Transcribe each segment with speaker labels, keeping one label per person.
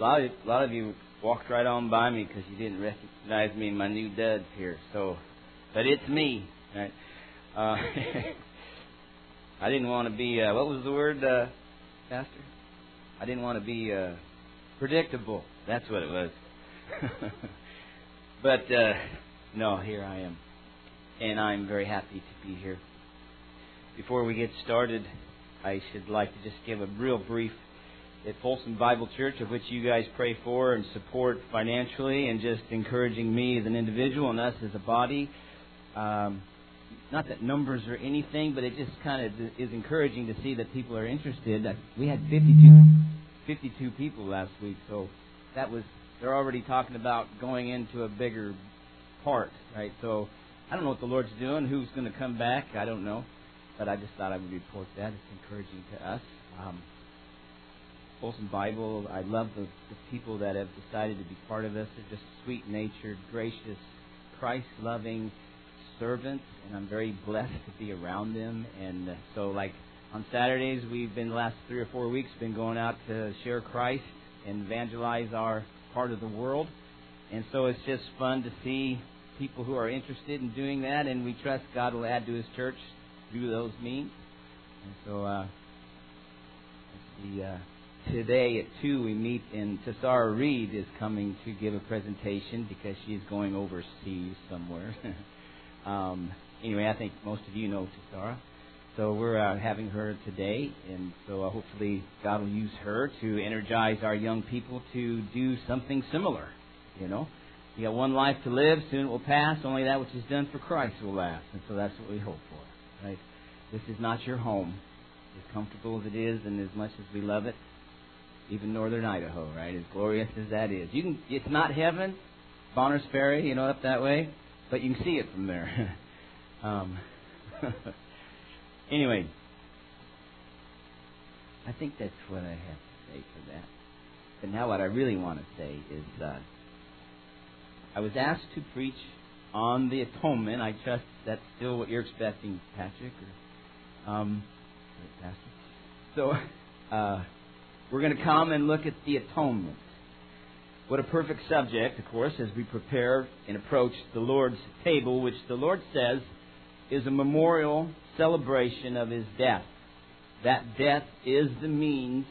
Speaker 1: A lot of, a lot of you walked right on by me because you didn't recognize me in my new duds here. So, but it's me, right? Uh, I didn't want to be. Uh, what was the word, uh, Pastor? I didn't want to be uh, predictable. That's what it was. but uh, no, here I am, and I'm very happy to be here. Before we get started, I should like to just give a real brief at Folsom Bible Church, of which you guys pray for and support financially, and just encouraging me as an individual and us as a body. Um, not that numbers or anything, but it just kind of is encouraging to see that people are interested. We had 52, 52 people last week, so that was they're already talking about going into a bigger part, right? So I don't know what the Lord's doing, who's going to come back, I don't know, but I just thought I would report that. It's encouraging to us. Um, Folsom Bible. I love the, the people that have decided to be part of this. They're just sweet natured, gracious, Christ loving servants, and I'm very blessed to be around them. And uh, so, like on Saturdays, we've been the last three or four weeks been going out to share Christ and evangelize our part of the world. And so it's just fun to see people who are interested in doing that, and we trust God will add to His church through those means. And so, uh, the uh, today at 2 we meet and Tessara Reed is coming to give a presentation because she's going overseas somewhere. um, anyway, I think most of you know Tessara. So we're uh, having her today, and so uh, hopefully God will use her to energize our young people to do something similar. You know, you got one life to live; soon it will pass. Only that which is done for Christ will last, and so that's what we hope for. Right? This is not your home, as comfortable as it is, and as much as we love it even northern Idaho, right? As glorious as that is. You can it's not heaven, Bonners Ferry, you know, up that way, but you can see it from there. um, anyway, I think that's what I have to say for that. But now what I really want to say is uh, I was asked to preach on the atonement. I trust that's still what you're expecting, Patrick. Or, um, Pastor. So, uh, we're going to come and look at the atonement. What a perfect subject, of course, as we prepare and approach the Lord's table, which the Lord says is a memorial celebration of his death. That death is the means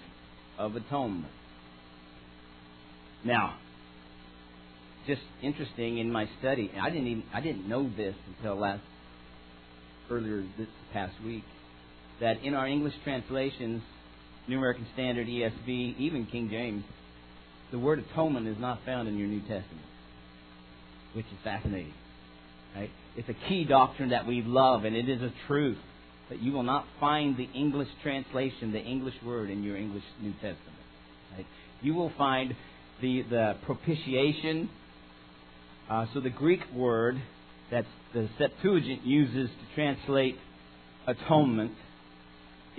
Speaker 1: of atonement. Now, just interesting in my study, I didn't even I didn't know this until last earlier this past week that in our English translations New American Standard, ESV, even King James, the word atonement is not found in your New Testament, which is fascinating. Right? It's a key doctrine that we love, and it is a truth. But you will not find the English translation, the English word, in your English New Testament. Right? You will find the, the propitiation. Uh, so the Greek word that the Septuagint uses to translate atonement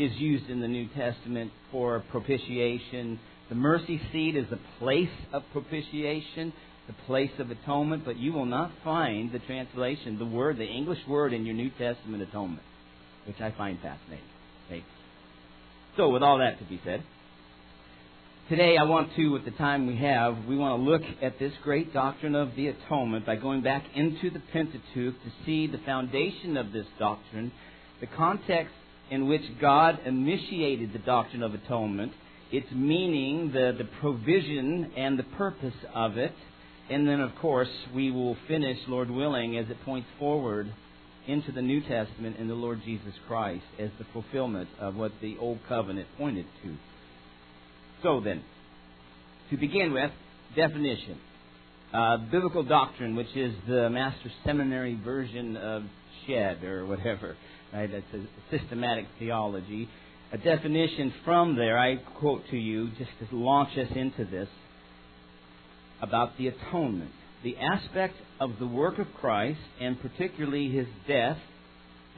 Speaker 1: is used in the New Testament for propitiation. The mercy seat is the place of propitiation, the place of atonement, but you will not find the translation, the word, the English word in your New Testament atonement, which I find fascinating. Okay? So, with all that to be said, today I want to, with the time we have, we want to look at this great doctrine of the atonement by going back into the Pentateuch to see the foundation of this doctrine, the context in which God initiated the doctrine of atonement, its meaning, the, the provision, and the purpose of it. And then, of course, we will finish, Lord willing, as it points forward into the New Testament and the Lord Jesus Christ as the fulfillment of what the Old Covenant pointed to. So then, to begin with, definition. Uh, biblical doctrine, which is the Master Seminary version of Shedd or whatever. Right? That's a systematic theology. A definition from there, I quote to you just to launch us into this about the atonement. The aspect of the work of Christ, and particularly his death,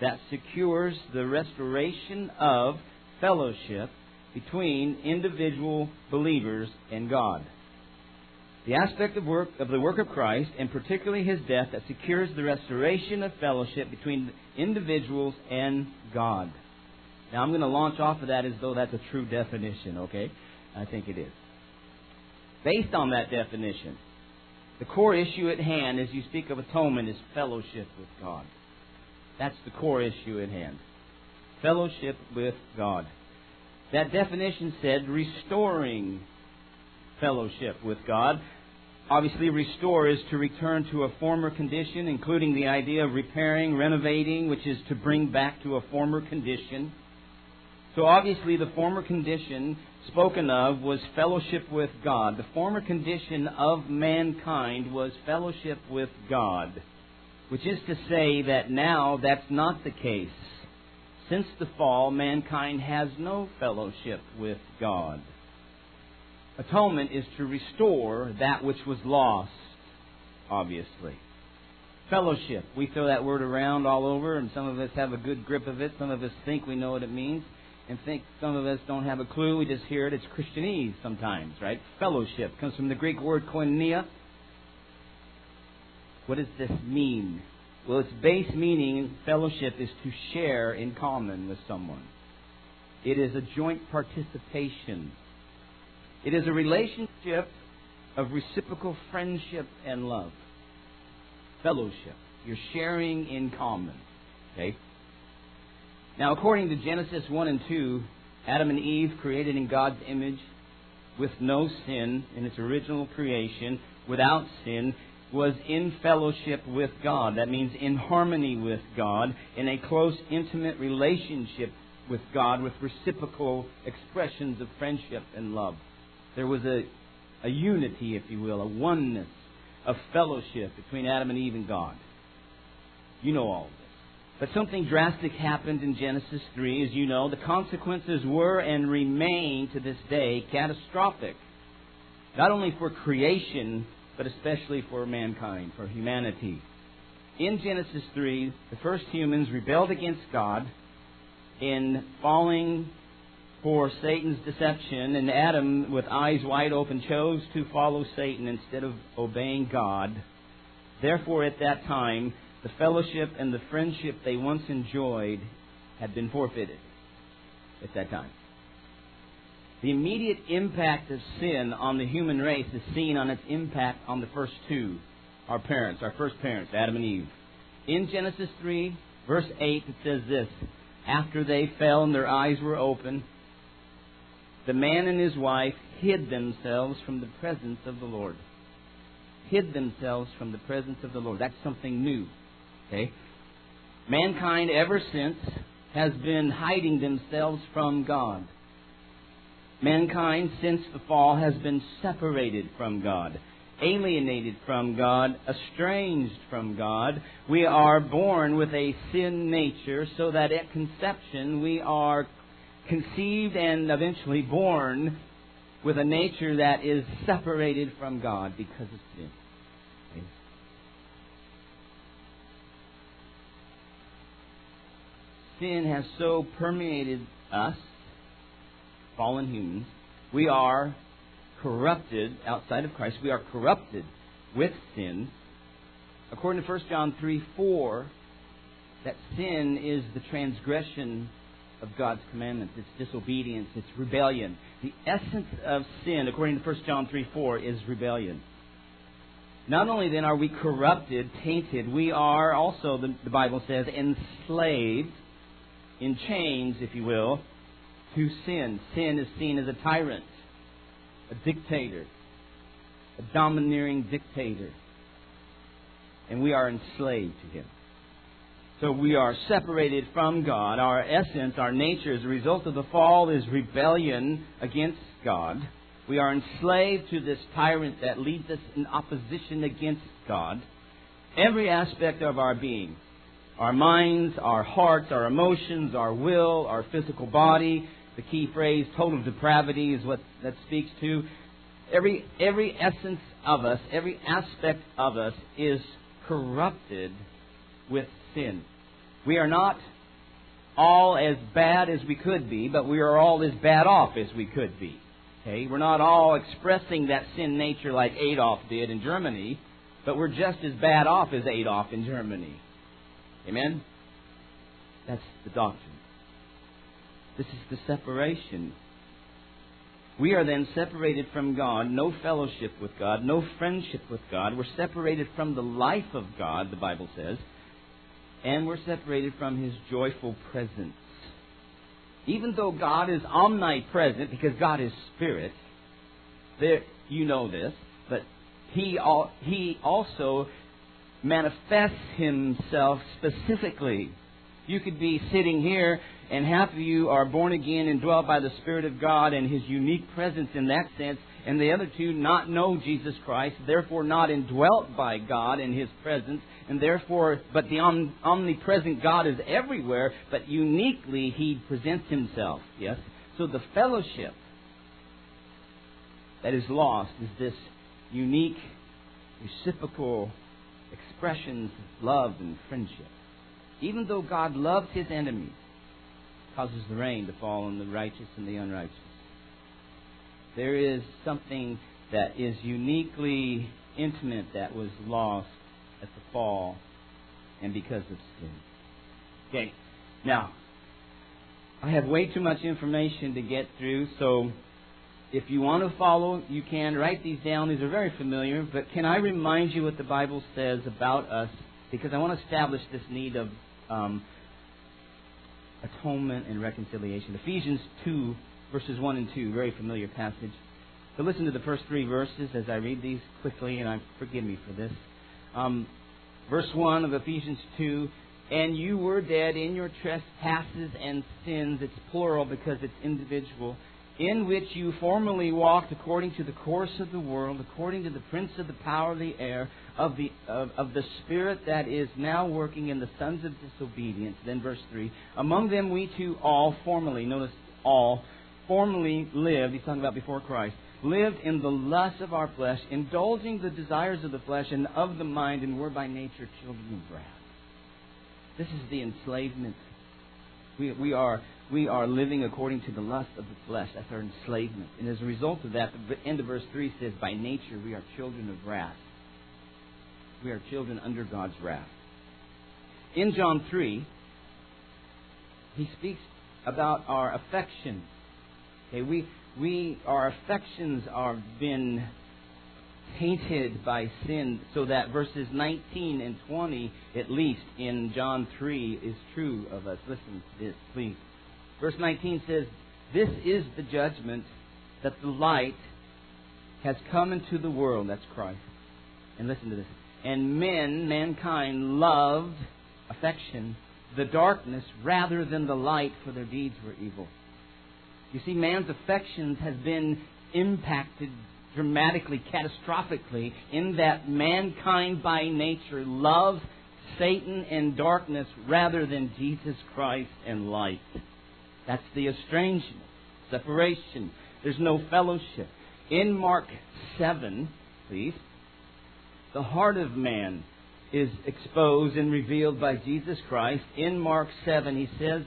Speaker 1: that secures the restoration of fellowship between individual believers and God. The aspect of work of the work of Christ, and particularly his death, that secures the restoration of fellowship between individuals and God. Now I'm going to launch off of that as though that's a true definition, okay? I think it is. based on that definition. The core issue at hand as you speak of atonement is fellowship with God. That's the core issue at hand. Fellowship with God. That definition said restoring fellowship with God. Obviously, restore is to return to a former condition, including the idea of repairing, renovating, which is to bring back to a former condition. So, obviously, the former condition spoken of was fellowship with God. The former condition of mankind was fellowship with God, which is to say that now that's not the case. Since the fall, mankind has no fellowship with God. Atonement is to restore that which was lost, obviously. Fellowship. We throw that word around all over, and some of us have a good grip of it. Some of us think we know what it means, and think some of us don't have a clue. We just hear it. It's Christianese sometimes, right? Fellowship comes from the Greek word koinonia. What does this mean? Well, its base meaning, fellowship, is to share in common with someone. It is a joint participation. It is a relationship of reciprocal friendship and love. Fellowship. You're sharing in common. Okay? Now, according to Genesis 1 and 2, Adam and Eve, created in God's image, with no sin in its original creation, without sin, was in fellowship with God. That means in harmony with God, in a close, intimate relationship with God, with reciprocal expressions of friendship and love. There was a, a unity, if you will, a oneness of fellowship between Adam and Eve and God. You know all of this. But something drastic happened in Genesis 3, as you know. The consequences were and remain to this day catastrophic. Not only for creation, but especially for mankind, for humanity. In Genesis 3, the first humans rebelled against God in falling for Satan's deception, and Adam, with eyes wide open, chose to follow Satan instead of obeying God. Therefore, at that time, the fellowship and the friendship they once enjoyed had been forfeited at that time. The immediate impact of sin on the human race is seen on its impact on the first two, our parents, our first parents, Adam and Eve. In Genesis 3, verse 8, it says this After they fell and their eyes were open, the man and his wife hid themselves from the presence of the Lord. Hid themselves from the presence of the Lord. That's something new. Okay? Mankind ever since has been hiding themselves from God. Mankind, since the fall, has been separated from God, alienated from God, estranged from God. We are born with a sin nature, so that at conception we are conceived and eventually born with a nature that is separated from God because of sin. Sin has so permeated us fallen humans, we are corrupted outside of Christ. We are corrupted with sin. According to 1 John 3 4, that sin is the transgression of God's commandments. It's disobedience. It's rebellion. The essence of sin, according to 1 John 3 4, is rebellion. Not only then are we corrupted, tainted, we are also, the, the Bible says, enslaved, in chains, if you will, to sin. Sin is seen as a tyrant, a dictator, a domineering dictator. And we are enslaved to him. So we are separated from God. Our essence, our nature, as a result of the fall, is rebellion against God. We are enslaved to this tyrant that leads us in opposition against God. Every aspect of our being our minds, our hearts, our emotions, our will, our physical body, the key phrase, total depravity, is what that speaks to. Every, every essence of us, every aspect of us is corrupted with sin. We are not all as bad as we could be, but we are all as bad off as we could be. Okay? We're not all expressing that sin nature like Adolf did in Germany, but we're just as bad off as Adolf in Germany. Amen? That's the doctrine. This is the separation. We are then separated from God, no fellowship with God, no friendship with God. We're separated from the life of God, the Bible says, and we're separated from His joyful presence. Even though God is omnipresent, because God is Spirit, there, you know this, but He, he also manifests Himself specifically. You could be sitting here and half of you are born again and dwelt by the Spirit of God and His unique presence in that sense, and the other two not know Jesus Christ, therefore not indwelt by God in His presence, and therefore, but the omnipresent God is everywhere, but uniquely He presents Himself, yes? So the fellowship that is lost is this unique, reciprocal expressions of love and friendship. Even though God loves His enemies, causes the rain to fall on the righteous and the unrighteous. There is something that is uniquely intimate that was lost at the fall and because of sin. Okay, now, I have way too much information to get through, so if you want to follow, you can write these down. These are very familiar, but can I remind you what the Bible says about us? Because I want to establish this need of um, atonement and reconciliation. Ephesians 2, verses 1 and 2, very familiar passage. So listen to the first three verses as I read these quickly, and I forgive me for this. Um, verse 1 of Ephesians 2 And you were dead in your trespasses and sins. It's plural because it's individual in which you formerly walked according to the course of the world, according to the prince of the power of the air, of the, of, of the spirit that is now working in the sons of disobedience. Then verse 3 Among them we too all formerly, notice all, formerly lived, he's talking about before Christ, lived in the lust of our flesh, indulging the desires of the flesh and of the mind, and were by nature children of wrath. This is the enslavement. We, we are we are living according to the lust of the flesh. That's our enslavement. And as a result of that, the end of verse 3 says, By nature we are children of wrath. We are children under God's wrath. In John 3, he speaks about our affections. Okay, we, we, our affections are been tainted by sin, so that verses 19 and 20, at least in John 3, is true of us. Listen to this, please. Verse 19 says, This is the judgment that the light has come into the world. That's Christ. And listen to this. And men, mankind, loved affection, the darkness rather than the light, for their deeds were evil. You see, man's affections has been impacted dramatically, catastrophically, in that mankind by nature loves Satan and darkness rather than Jesus Christ and light. That's the estrangement, separation. There's no fellowship. In Mark 7, please, the heart of man is exposed and revealed by Jesus Christ. In Mark 7, he says,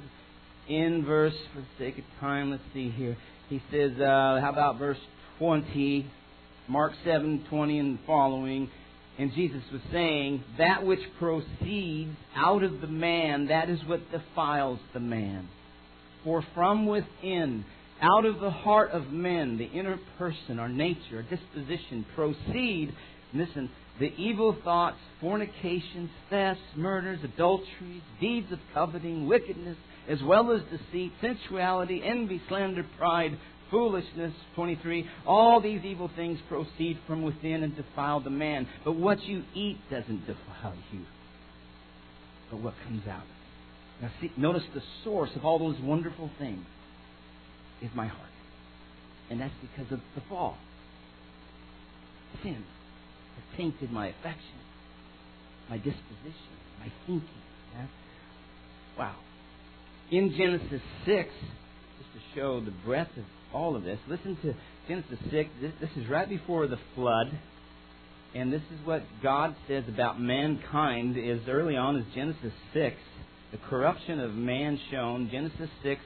Speaker 1: in verse, for the sake of time, let's see here. He says, uh, how about verse 20? Mark 7, 20 and following. And Jesus was saying, That which proceeds out of the man, that is what defiles the man. For from within, out of the heart of men, the inner person, our nature, our disposition, proceed, listen, the evil thoughts, fornications, thefts, murders, adulteries, deeds of coveting, wickedness, as well as deceit, sensuality, envy, slander, pride, foolishness. 23. All these evil things proceed from within and defile the man. But what you eat doesn't defile you, but what comes out. Now, see, notice the source of all those wonderful things is my heart. And that's because of the fall. Sin has tainted my affection, my disposition, my thinking. Yeah? Wow. In Genesis 6, just to show the breadth of all of this, listen to Genesis 6. This, this is right before the flood. And this is what God says about mankind is early on is Genesis 6 the corruption of man shown. Genesis 6,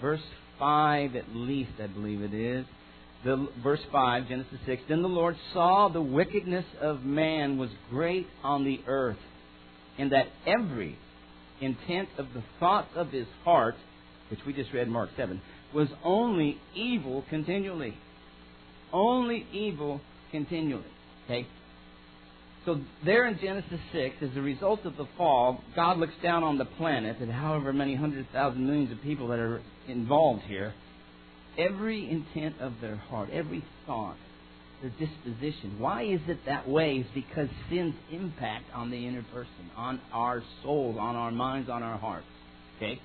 Speaker 1: verse 5 at least, I believe it is. The, verse 5, Genesis 6. Then the Lord saw the wickedness of man was great on the earth, and that every intent of the thoughts of his heart, which we just read Mark 7, was only evil continually. Only evil continually. Okay? So there in Genesis 6, as a result of the fall, God looks down on the planet and however many hundred thousand millions of people that are involved here, every intent of their heart, every thought, their disposition. Why is it that way? Is because sin's impact on the inner person, on our souls, on our minds, on our hearts. Okay?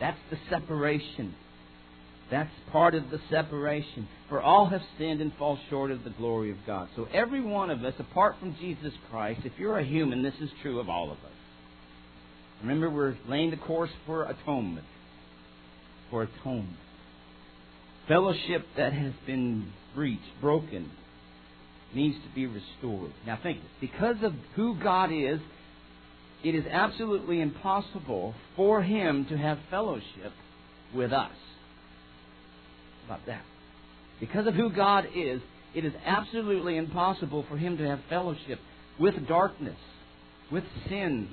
Speaker 1: That's the separation. That's part of the separation. For all have sinned and fall short of the glory of God. So every one of us, apart from Jesus Christ, if you're a human, this is true of all of us. Remember, we're laying the course for atonement. For atonement. Fellowship that has been breached, broken, needs to be restored. Now think, because of who God is, it is absolutely impossible for Him to have fellowship with us about that. Because of who God is, it is absolutely impossible for him to have fellowship with darkness, with sin.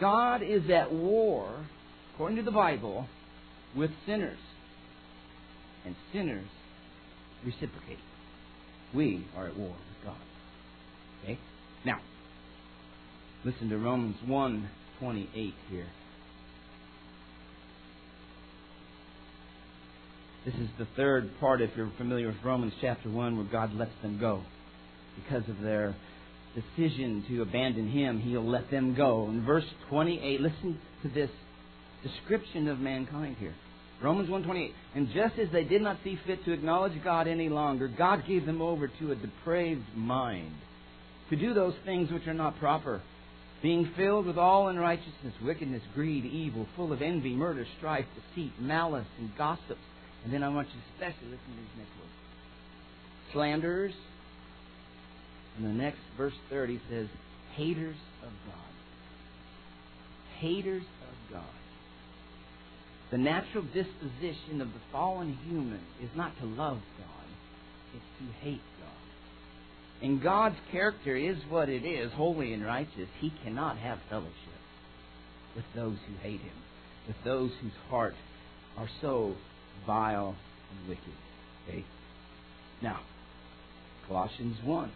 Speaker 1: God is at war, according to the Bible, with sinners. And sinners reciprocate. We are at war with God. Okay? Now, listen to Romans 1 28 here. This is the third part, if you're familiar with Romans chapter 1, where God lets them go. Because of their decision to abandon Him, He'll let them go. In verse 28, listen to this description of mankind here. Romans 1:28 and just as they did not see fit to acknowledge God any longer God gave them over to a depraved mind to do those things which are not proper being filled with all unrighteousness wickedness greed evil full of envy murder strife deceit malice and gossips and then I want you to especially listen to these next words. Slanderers. And the next verse 30 says, haters of God. Haters of God. The natural disposition of the fallen human is not to love God, it's to hate God. And God's character is what it is, holy and righteous. He cannot have fellowship with those who hate Him, with those whose hearts are so vile, and wicked. Okay? Now, Colossians 1.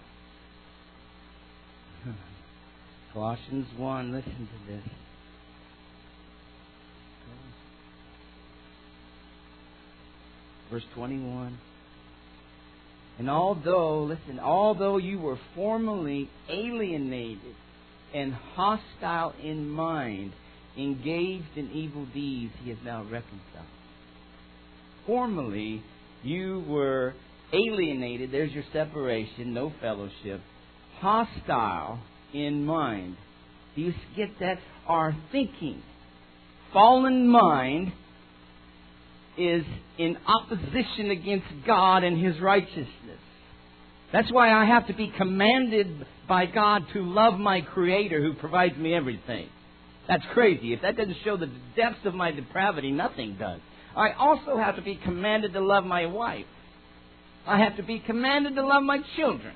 Speaker 1: Colossians 1, listen to this. Verse 21. And although, listen, although you were formerly alienated and hostile in mind, engaged in evil deeds, he has now reconciled formerly you were alienated, there's your separation, no fellowship, hostile in mind. Do you get that? Our thinking, fallen mind, is in opposition against God and His righteousness. That's why I have to be commanded by God to love my Creator who provides me everything. That's crazy. If that doesn't show the depths of my depravity, nothing does. I also have to be commanded to love my wife. I have to be commanded to love my children.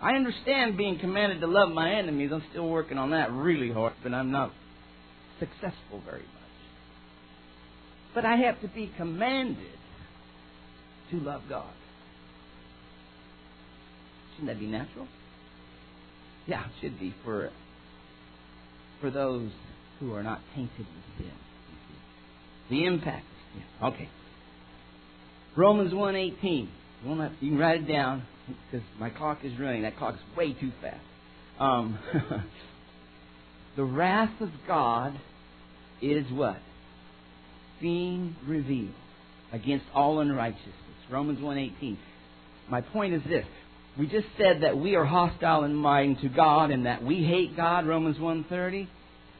Speaker 1: I understand being commanded to love my enemies. I'm still working on that really hard, but I'm not successful very much. But I have to be commanded to love God. Shouldn't that be natural? Yeah, it should be for for those who are not tainted with sin. The impact Okay. Romans 1.18. You, you can write it down because my clock is running. That clock is way too fast. Um, the wrath of God is what? Being revealed against all unrighteousness. Romans 1.18. My point is this. We just said that we are hostile in mind to God and that we hate God, Romans 1.30.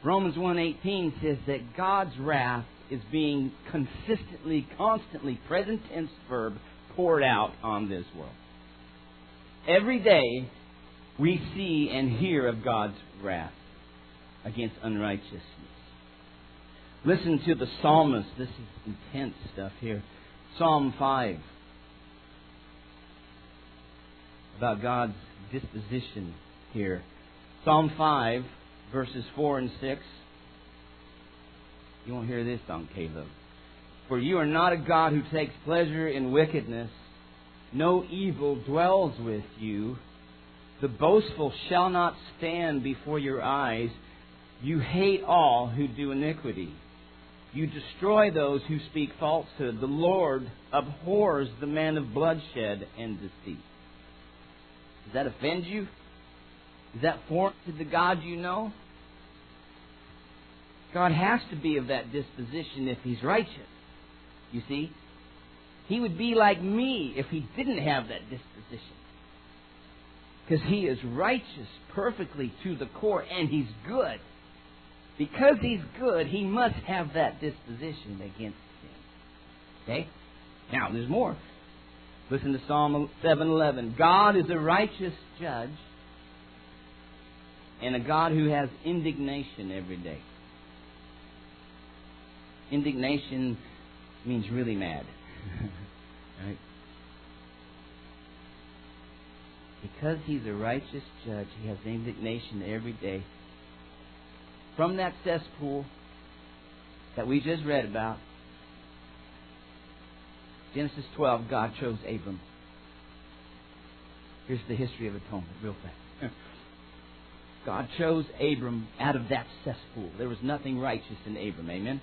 Speaker 1: Romans 1.18 says that God's wrath is being consistently, constantly, present tense verb, poured out on this world. Every day, we see and hear of God's wrath against unrighteousness. Listen to the psalmist. This is intense stuff here. Psalm 5. About God's disposition here. Psalm 5, verses 4 and 6. You won't hear this on K-LOVE. For you are not a God who takes pleasure in wickedness. No evil dwells with you. The boastful shall not stand before your eyes. You hate all who do iniquity. You destroy those who speak falsehood. The Lord abhors the man of bloodshed and deceit. Does that offend you? Is that foreign to the God you know? God has to be of that disposition if He's righteous. You see? He would be like me if He didn't have that disposition. Because He is righteous perfectly to the core and He's good. Because He's good, He must have that disposition against sin. Okay? Now, there's more. Listen to Psalm 7:11. God is a righteous judge and a God who has indignation every day. Indignation means really mad. right? Because he's a righteous judge, he has indignation every day. From that cesspool that we just read about, Genesis 12, God chose Abram. Here's the history of atonement, real fast. God chose Abram out of that cesspool. There was nothing righteous in Abram. Amen?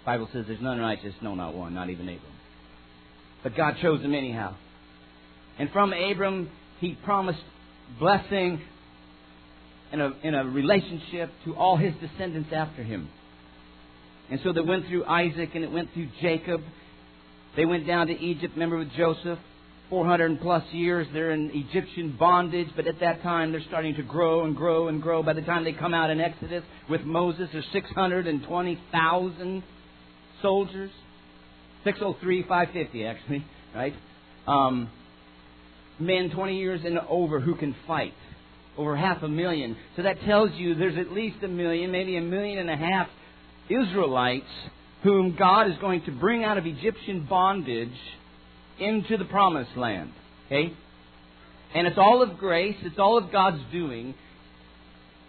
Speaker 1: The Bible says there's none righteous, no, not one, not even Abram. But God chose him anyhow. And from Abram, he promised blessing in a, in a relationship to all his descendants after him. And so they went through Isaac and it went through Jacob. They went down to Egypt, remember with Joseph? 400 plus years. They're in Egyptian bondage, but at that time they're starting to grow and grow and grow. By the time they come out in Exodus with Moses, there's 620,000 soldiers. 603, 550 actually, right? Um, men 20 years and over who can fight. Over half a million. So that tells you there's at least a million, maybe a million and a half Israelites whom God is going to bring out of Egyptian bondage into the promised land. Okay? And it's all of grace, it's all of God's doing.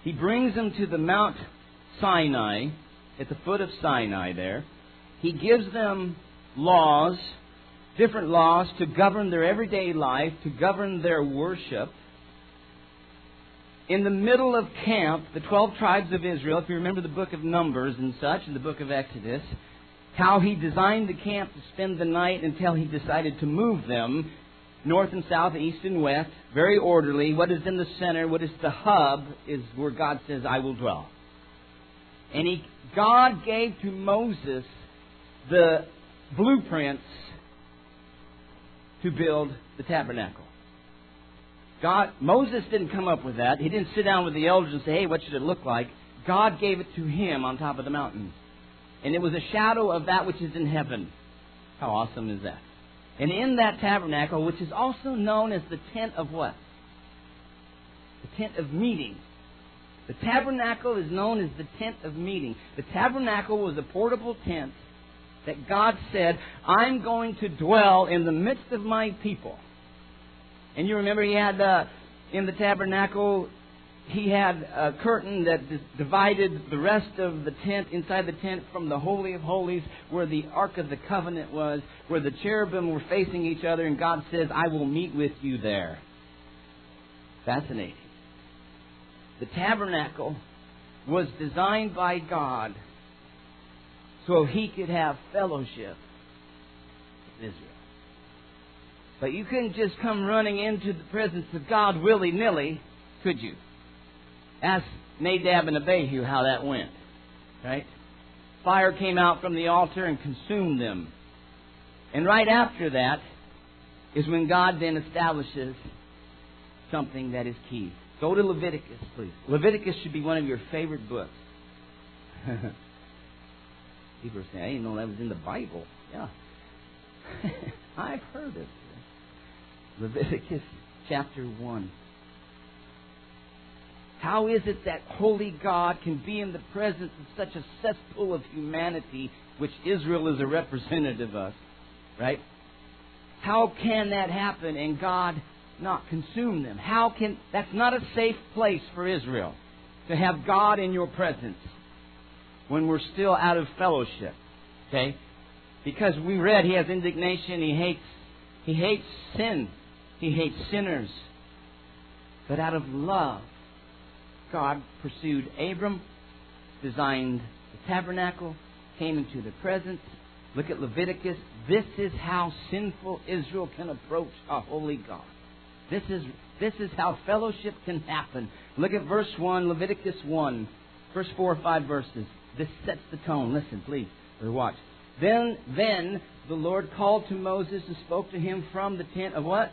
Speaker 1: He brings them to the Mount Sinai, at the foot of Sinai there. He gives them laws, different laws to govern their everyday life, to govern their worship. In the middle of camp, the 12 tribes of Israel, if you remember the book of Numbers and such, and the book of Exodus, how he designed the camp to spend the night until he decided to move them north and south, east and west, very orderly. What is in the center, what is the hub, is where God says, I will dwell. And he, God gave to Moses the blueprints to build the tabernacle. God, Moses didn't come up with that. He didn't sit down with the elders and say, hey, what should it look like? God gave it to him on top of the mountain. And it was a shadow of that which is in heaven. How awesome is that? And in that tabernacle, which is also known as the tent of what? The tent of meeting. The tabernacle is known as the tent of meeting. The tabernacle was a portable tent that God said, I'm going to dwell in the midst of my people. And you remember he had uh, in the tabernacle he had a curtain that divided the rest of the tent, inside the tent, from the Holy of Holies, where the Ark of the Covenant was, where the cherubim were facing each other, and God says, I will meet with you there. Fascinating. The tabernacle was designed by God so he could have fellowship with Israel. But you couldn't just come running into the presence of God willy nilly, could you? Ask Nadab and Abihu how that went. Right? Fire came out from the altar and consumed them. And right after that is when God then establishes something that is key. Go to Leviticus, please. Leviticus should be one of your favorite books. People are saying, I didn't know that was in the Bible. Yeah. I've heard it. Leviticus chapter 1. How is it that holy God can be in the presence of such a cesspool of humanity, which Israel is a representative of? Right? How can that happen and God not consume them? How can that's not a safe place for Israel to have God in your presence when we're still out of fellowship. Okay? Because we read he has indignation, he hates he hates sin. He hates sinners. But out of love, God pursued Abram, designed the tabernacle, came into the presence. Look at Leviticus. This is how sinful Israel can approach a holy God. This is, this is how fellowship can happen. Look at verse 1, Leviticus 1, first four or five verses. This sets the tone. Listen, please, or watch. Then, then the Lord called to Moses and spoke to him from the tent of what?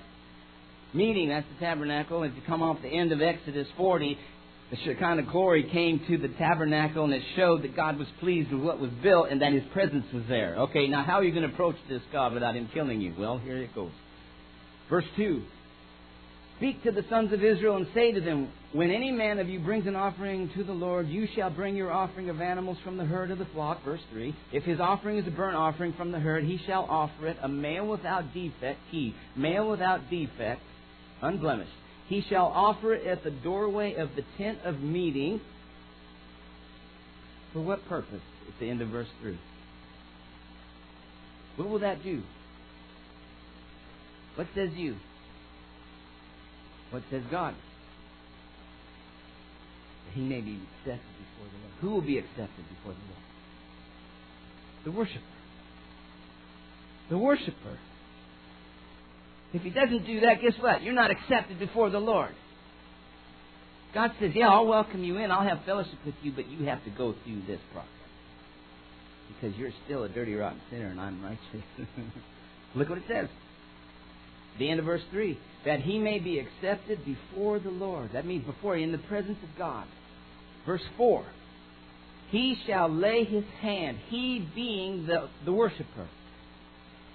Speaker 1: Meeting. That's the tabernacle. If you come off the end of Exodus 40, the Shekinah glory came to the tabernacle and it showed that God was pleased with what was built and that His presence was there. Okay, now how are you going to approach this God without Him killing you? Well, here it goes. Verse 2. Speak to the sons of Israel and say to them, When any man of you brings an offering to the Lord, you shall bring your offering of animals from the herd of the flock. Verse 3. If his offering is a burnt offering from the herd, he shall offer it a male without defect, he, male without defect, unblemished. He shall offer it at the doorway of the tent of meeting. For what purpose? At the end of verse 3. What will that do? What says you? What says God? He may be accepted before the Lord. Who will be accepted before the Lord? The worshiper. The worshiper. If he doesn't do that, guess what? You're not accepted before the Lord. God says, Yeah, I'll welcome you in. I'll have fellowship with you, but you have to go through this process. Because you're still a dirty, rotten sinner, and I'm righteous. Look what it says. The end of verse 3 that he may be accepted before the Lord. That means before, in the presence of God. Verse 4 He shall lay his hand, he being the, the worshiper.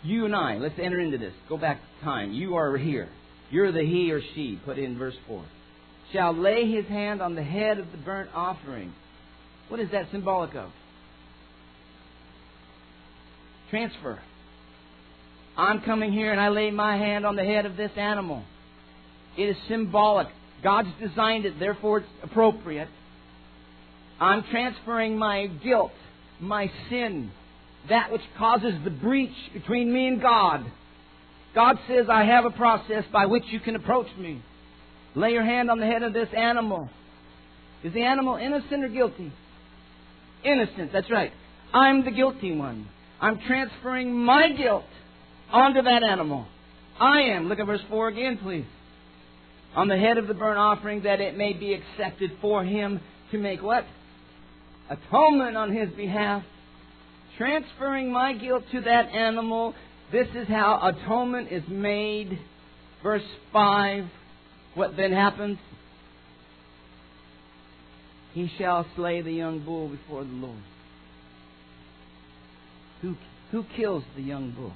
Speaker 1: You and I, let's enter into this. Go back to time. You are here. You're the he or she, put in verse 4. Shall lay his hand on the head of the burnt offering. What is that symbolic of? Transfer. I'm coming here and I lay my hand on the head of this animal. It is symbolic. God's designed it, therefore it's appropriate. I'm transferring my guilt, my sin, that which causes the breach between me and God. God says, I have a process by which you can approach me. Lay your hand on the head of this animal. Is the animal innocent or guilty? Innocent, that's right. I'm the guilty one. I'm transferring my guilt onto that animal. I am. Look at verse 4 again, please. On the head of the burnt offering, that it may be accepted for him to make what? Atonement on his behalf. Transferring my guilt to that animal. This is how atonement is made. Verse 5. What then happens? He shall slay the young bull before the Lord. Who, who kills the young bull?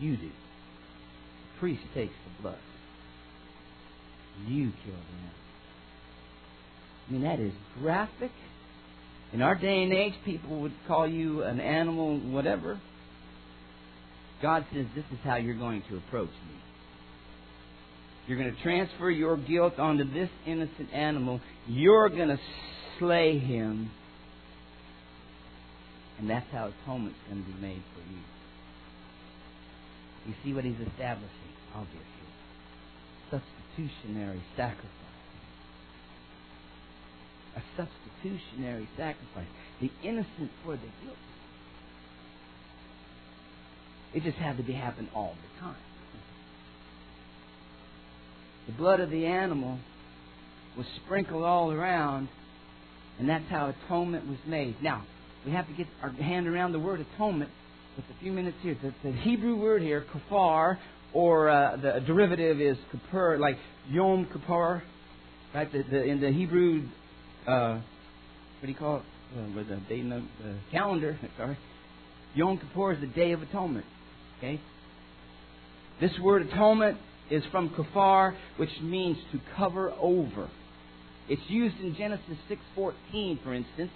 Speaker 1: You do. The priest takes the blood. You kill the animal. I mean, that is graphic. In our day and age, people would call you an animal, whatever. God says, This is how you're going to approach me. You're going to transfer your guilt onto this innocent animal. You're going to slay him. And that's how atonement's going to be made for you. You see what he's establishing, obviously. Substitutionary sacrifice. A substitutionary sacrifice. The innocent for the guilty. It just had to be happen all the time. The blood of the animal was sprinkled all around, and that's how atonement was made. Now, we have to get our hand around the word atonement with a few minutes here. The, the Hebrew word here, kafar, or uh, the derivative is kapur, like yom kippur, right? The, the, in the Hebrew, uh, what do you call it? Uh, with the day, the calendar, sorry. Yom Kippur is the Day of Atonement. Okay? This word atonement is from kafar, which means to cover over. It's used in Genesis 6:14, for instance,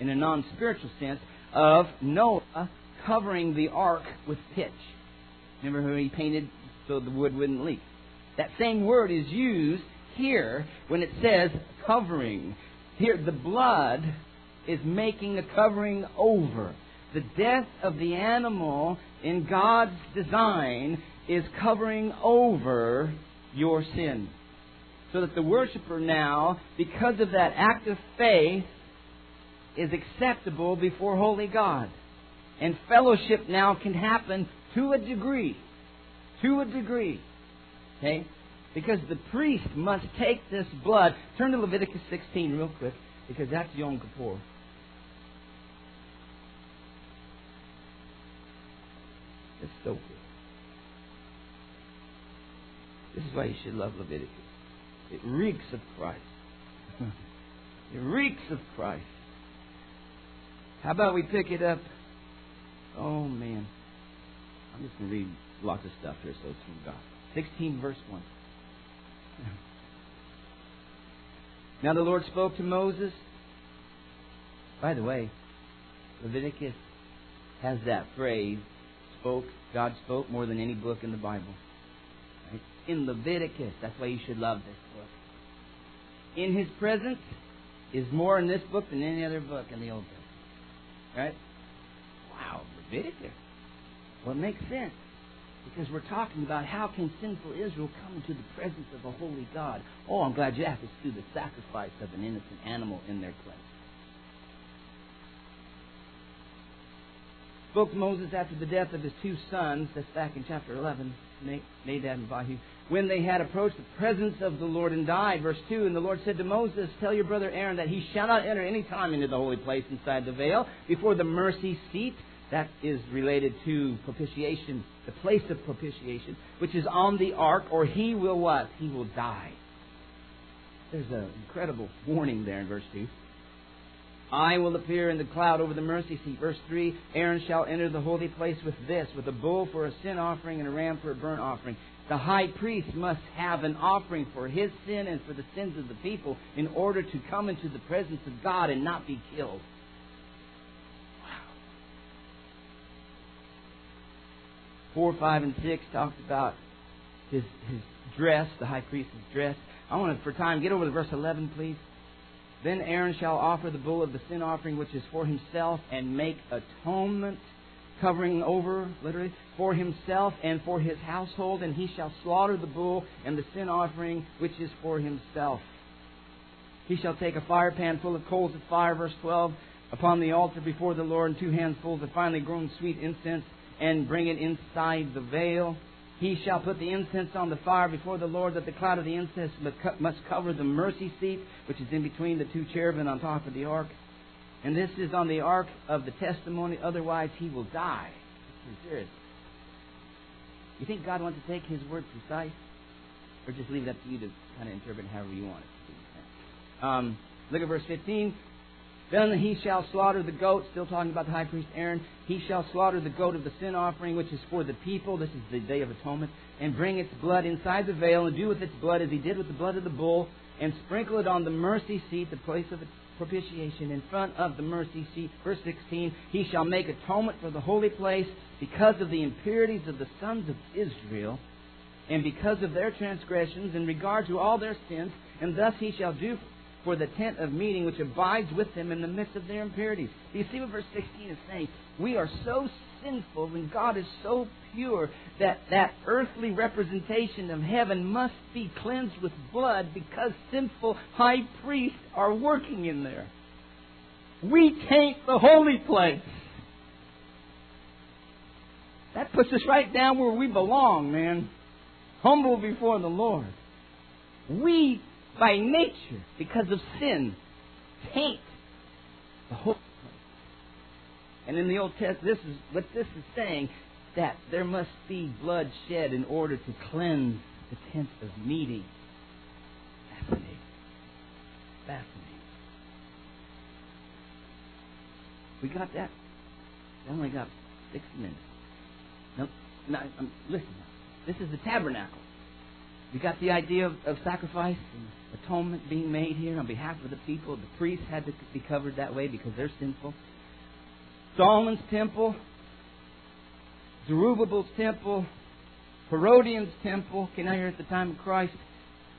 Speaker 1: in a non-spiritual sense, of Noah covering the ark with pitch. Remember how he painted so the wood wouldn't leak? That same word is used here when it says covering. Here, the blood is making a covering over. The death of the animal in God's design is covering over your sin. So that the worshiper now, because of that act of faith, is acceptable before holy God. And fellowship now can happen to a degree. To a degree. Okay? Because the priest must take this blood. Turn to Leviticus 16 real quick, because that's Yom Kippur. It's so good. This is why you should love Leviticus. It reeks of Christ. it reeks of Christ. How about we pick it up? Oh, man. I'm just going to read lots of stuff here, so it's from God. 16, verse 1. Now the Lord spoke to Moses. By the way, Leviticus has that phrase, spoke, God spoke more than any book in the Bible. Right? In Leviticus, that's why you should love this book. In His presence is more in this book than any other book in the Old Testament. Right? Wow, Leviticus. Well, it makes sense. Because we're talking about how can sinful Israel come into the presence of a holy God. Oh, I'm glad you asked. It's through the sacrifice of an innocent animal in their place. Spoke Moses after the death of his two sons. That's back in chapter 11. Nadab and Abihu. When they had approached the presence of the Lord and died. Verse 2 And the Lord said to Moses, Tell your brother Aaron that he shall not enter any time into the holy place inside the veil before the mercy seat that is related to propitiation, the place of propitiation, which is on the ark, or he will what? He will die. There's an incredible warning there in verse 2. I will appear in the cloud over the mercy seat. Verse 3 Aaron shall enter the holy place with this, with a bull for a sin offering and a ram for a burnt offering. The high priest must have an offering for his sin and for the sins of the people in order to come into the presence of God and not be killed. 4, 5, and 6 talks about his, his dress, the high priest's dress. I want to, for time, get over to verse 11, please. Then Aaron shall offer the bull of the sin offering, which is for himself, and make atonement, covering over, literally, for himself and for his household, and he shall slaughter the bull and the sin offering, which is for himself. He shall take a fire pan full of coals of fire, verse 12, upon the altar before the Lord, and two handfuls of finely grown sweet incense and bring it inside the veil. He shall put the incense on the fire before the Lord, that the cloud of the incense must cover the mercy seat, which is in between the two cherubim on top of the ark. And this is on the ark of the testimony, otherwise he will die. Serious. You think God wants to take his word precise? Or just leave it up to you to kind of interpret however you want it. Um, look at verse 15. Then he shall slaughter the goat, still talking about the high priest Aaron. He shall slaughter the goat of the sin offering, which is for the people. This is the Day of Atonement. And bring its blood inside the veil, and do with its blood as he did with the blood of the bull, and sprinkle it on the mercy seat, the place of propitiation, in front of the mercy seat. Verse 16 He shall make atonement for the holy place because of the impurities of the sons of Israel, and because of their transgressions in regard to all their sins, and thus he shall do for the tent of meeting which abides with them in the midst of their impurities. Do you see what verse 16 is saying? We are so sinful and God is so pure that that earthly representation of heaven must be cleansed with blood because sinful high priests are working in there. We taint the holy place. That puts us right down where we belong, man. Humble before the Lord. We by nature, because of sin, taint the whole place. And in the Old Testament, this is what this is saying that there must be blood shed in order to cleanse the tent of meeting. Fascinating. Fascinating. We got that? We only got six minutes. No, no, um, listen. This is the tabernacle. You got the idea of, of sacrifice and atonement being made here on behalf of the people. The priests had to be covered that way because they're sinful. Solomon's temple, Zerubbabel's temple, Herodian's temple, came out here at the time of Christ.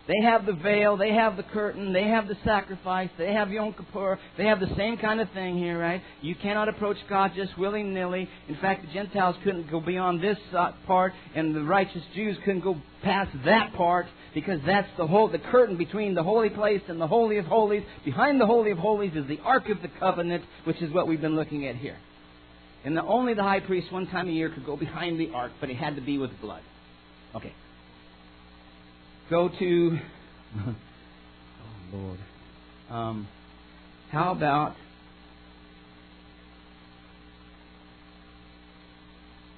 Speaker 1: They have the veil, they have the curtain, they have the sacrifice, they have Yom Kippur, they have the same kind of thing here, right? You cannot approach God just willy nilly. In fact, the Gentiles couldn't go beyond this uh, part, and the righteous Jews couldn't go past that part because that's the whole the curtain between the holy place and the holy of holies. Behind the holy of holies is the ark of the covenant, which is what we've been looking at here. And the, only the high priest one time a year could go behind the ark, but he had to be with blood. Okay. Go to. oh, Lord. Um, how about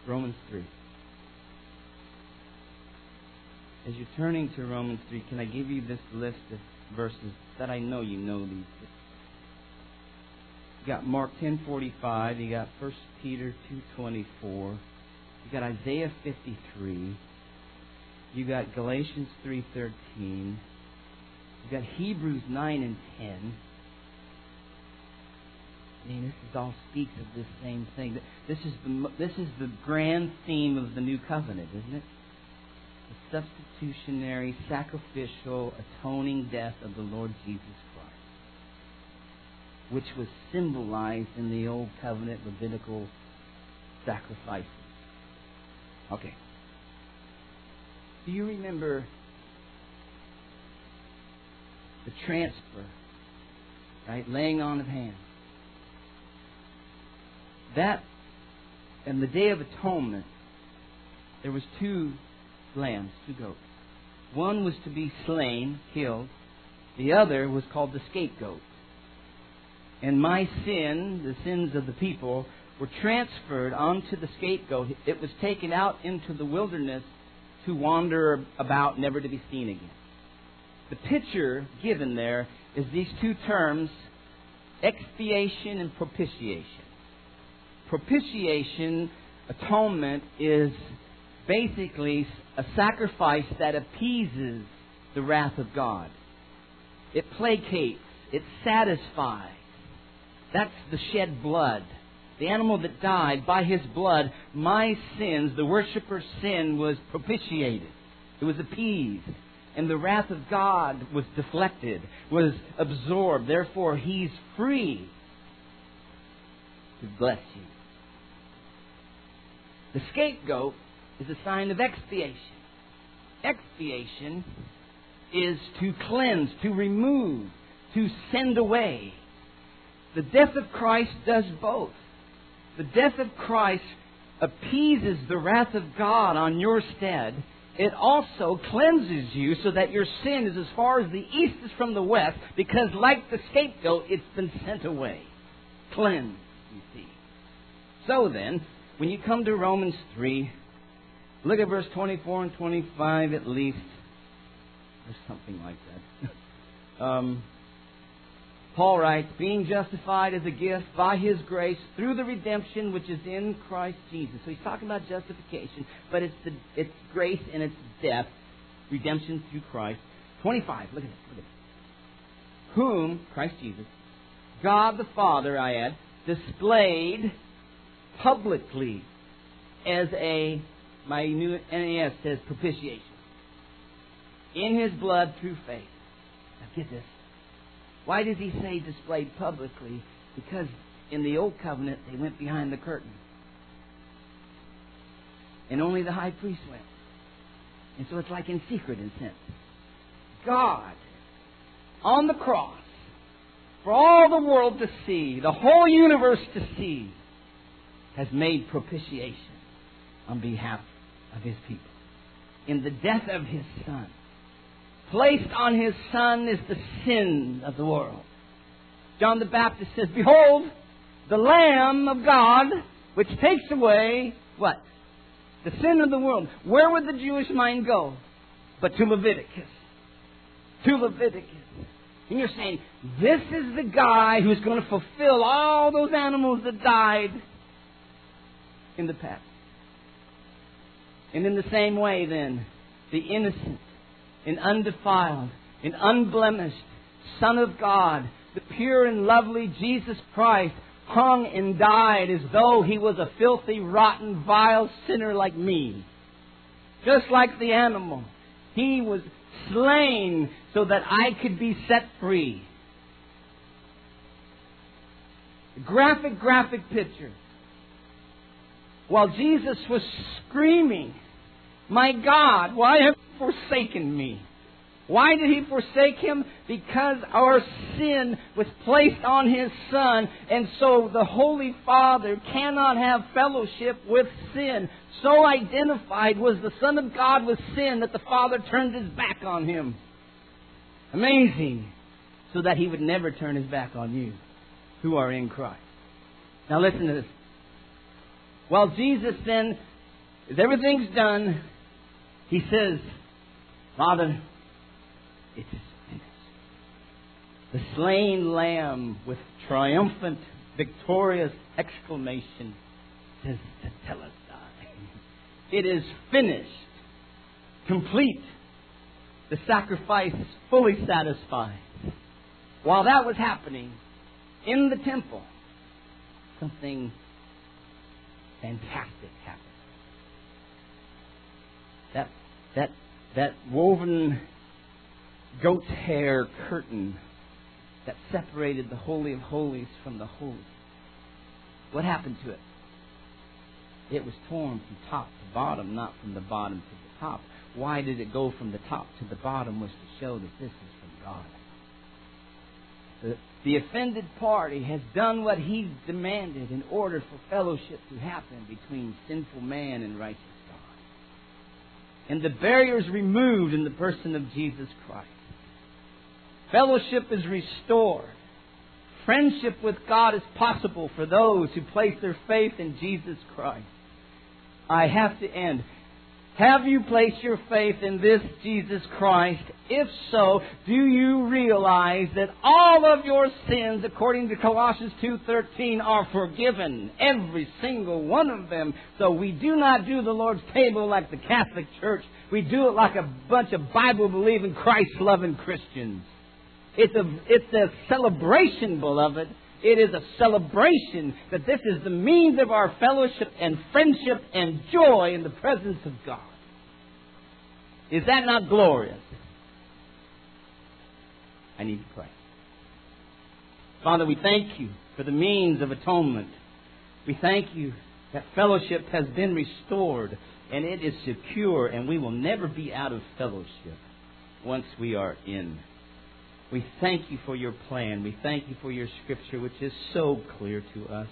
Speaker 1: Romans 3? As you're turning to Romans 3, can I give you this list of verses that I know you know these? You got Mark 10:45, you got 1 Peter 2:24, you got Isaiah 53, you got Galatians 3:13. You got Hebrews 9 and 10. I mean, this is all speaks of this same thing. This is the this is the grand theme of the new covenant, isn't it? The substitutionary, sacrificial, atoning death of the Lord Jesus Christ, which was symbolized in the old covenant Levitical sacrifices. Okay. Do you remember the transfer, right? Laying on of hands. That and the Day of Atonement, there was two lambs, two goats. One was to be slain, killed. The other was called the scapegoat. And my sin, the sins of the people, were transferred onto the scapegoat. It was taken out into the wilderness to wander about, never to be seen again. The picture given there is these two terms expiation and propitiation. Propitiation, atonement, is basically a sacrifice that appeases the wrath of God. It placates, it satisfies. That's the shed blood the animal that died, by his blood, my sins, the worshipper's sin, was propitiated. It was appeased. And the wrath of God was deflected, was absorbed. Therefore, he's free to bless you. The scapegoat is a sign of expiation. Expiation is to cleanse, to remove, to send away. The death of Christ does both. The death of Christ appeases the wrath of God on your stead. It also cleanses you so that your sin is as far as the east is from the west, because like the scapegoat, it's been sent away. Cleansed, you see. So then, when you come to Romans 3, look at verse 24 and 25 at least. Or something like that. um, Paul writes, being justified as a gift by his grace through the redemption which is in Christ Jesus. So he's talking about justification, but it's the it's grace and it's death, redemption through Christ. Twenty five, look at this, look at this. Whom, Christ Jesus, God the Father, I add, displayed publicly as a my new NAS says propitiation. In his blood through faith. Now get this why does he say displayed publicly? Because in the old covenant they went behind the curtain. And only the high priest went. And so it's like in secret in sense. God on the cross for all the world to see, the whole universe to see, has made propitiation on behalf of his people. In the death of his son placed on his son is the sin of the world. John the Baptist says, Behold, the Lamb of God, which takes away what? The sin of the world. Where would the Jewish mind go? But to Leviticus. To Leviticus. And you're saying, this is the guy who's going to fulfill all those animals that died in the past. And in the same way, then, the innocent and undefiled and unblemished Son of God, the pure and lovely Jesus Christ, hung and died as though he was a filthy, rotten, vile sinner like me. Just like the animal. He was slain so that I could be set free. Graphic, graphic picture. While Jesus was screaming, My God, why have forsaken me? Why did he forsake him? Because our sin was placed on his son, and so the Holy Father cannot have fellowship with sin. So identified was the Son of God with sin that the Father turned his back on him. Amazing. So that he would never turn his back on you who are in Christ. Now listen to this. While Jesus then, as everything's done, he says, Father, it is finished. The slain lamb with triumphant, victorious exclamation says, Tetelestai. It is finished. Complete. The sacrifice fully satisfied. While that was happening in the temple, something fantastic happened. That that that woven goat's hair curtain that separated the Holy of Holies from the Holy. What happened to it? It was torn from top to bottom, not from the bottom to the top. Why did it go from the top to the bottom? Was to show that this is from God. The, the offended party has done what he demanded in order for fellowship to happen between sinful man and righteous. And the barriers removed in the person of Jesus Christ. Fellowship is restored. Friendship with God is possible for those who place their faith in Jesus Christ. I have to end. Have you placed your faith in this Jesus Christ? If so, do you realize that all of your sins, according to Colossians 2.13, are forgiven? Every single one of them. So we do not do the Lord's table like the Catholic Church. We do it like a bunch of Bible-believing, Christ-loving Christians. It's a, it's a celebration, beloved. It is a celebration that this is the means of our fellowship and friendship and joy in the presence of God. Is that not glorious? I need to pray. Father, we thank you for the means of atonement. We thank you that fellowship has been restored and it is secure, and we will never be out of fellowship once we are in. We thank you for your plan. We thank you for your scripture, which is so clear to us.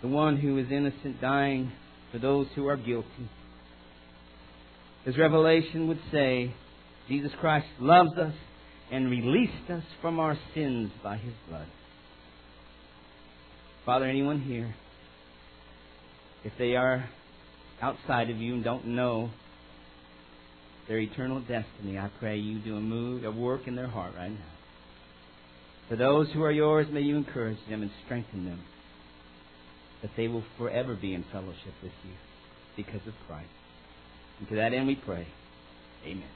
Speaker 1: The one who is innocent dying for those who are guilty. As Revelation would say, Jesus Christ loves us and released us from our sins by his blood. Father, anyone here, if they are outside of you and don't know their eternal destiny, I pray you do a move, a work in their heart right now. For those who are yours, may you encourage them and strengthen them that they will forever be in fellowship with you because of Christ. And to that end we pray. Amen.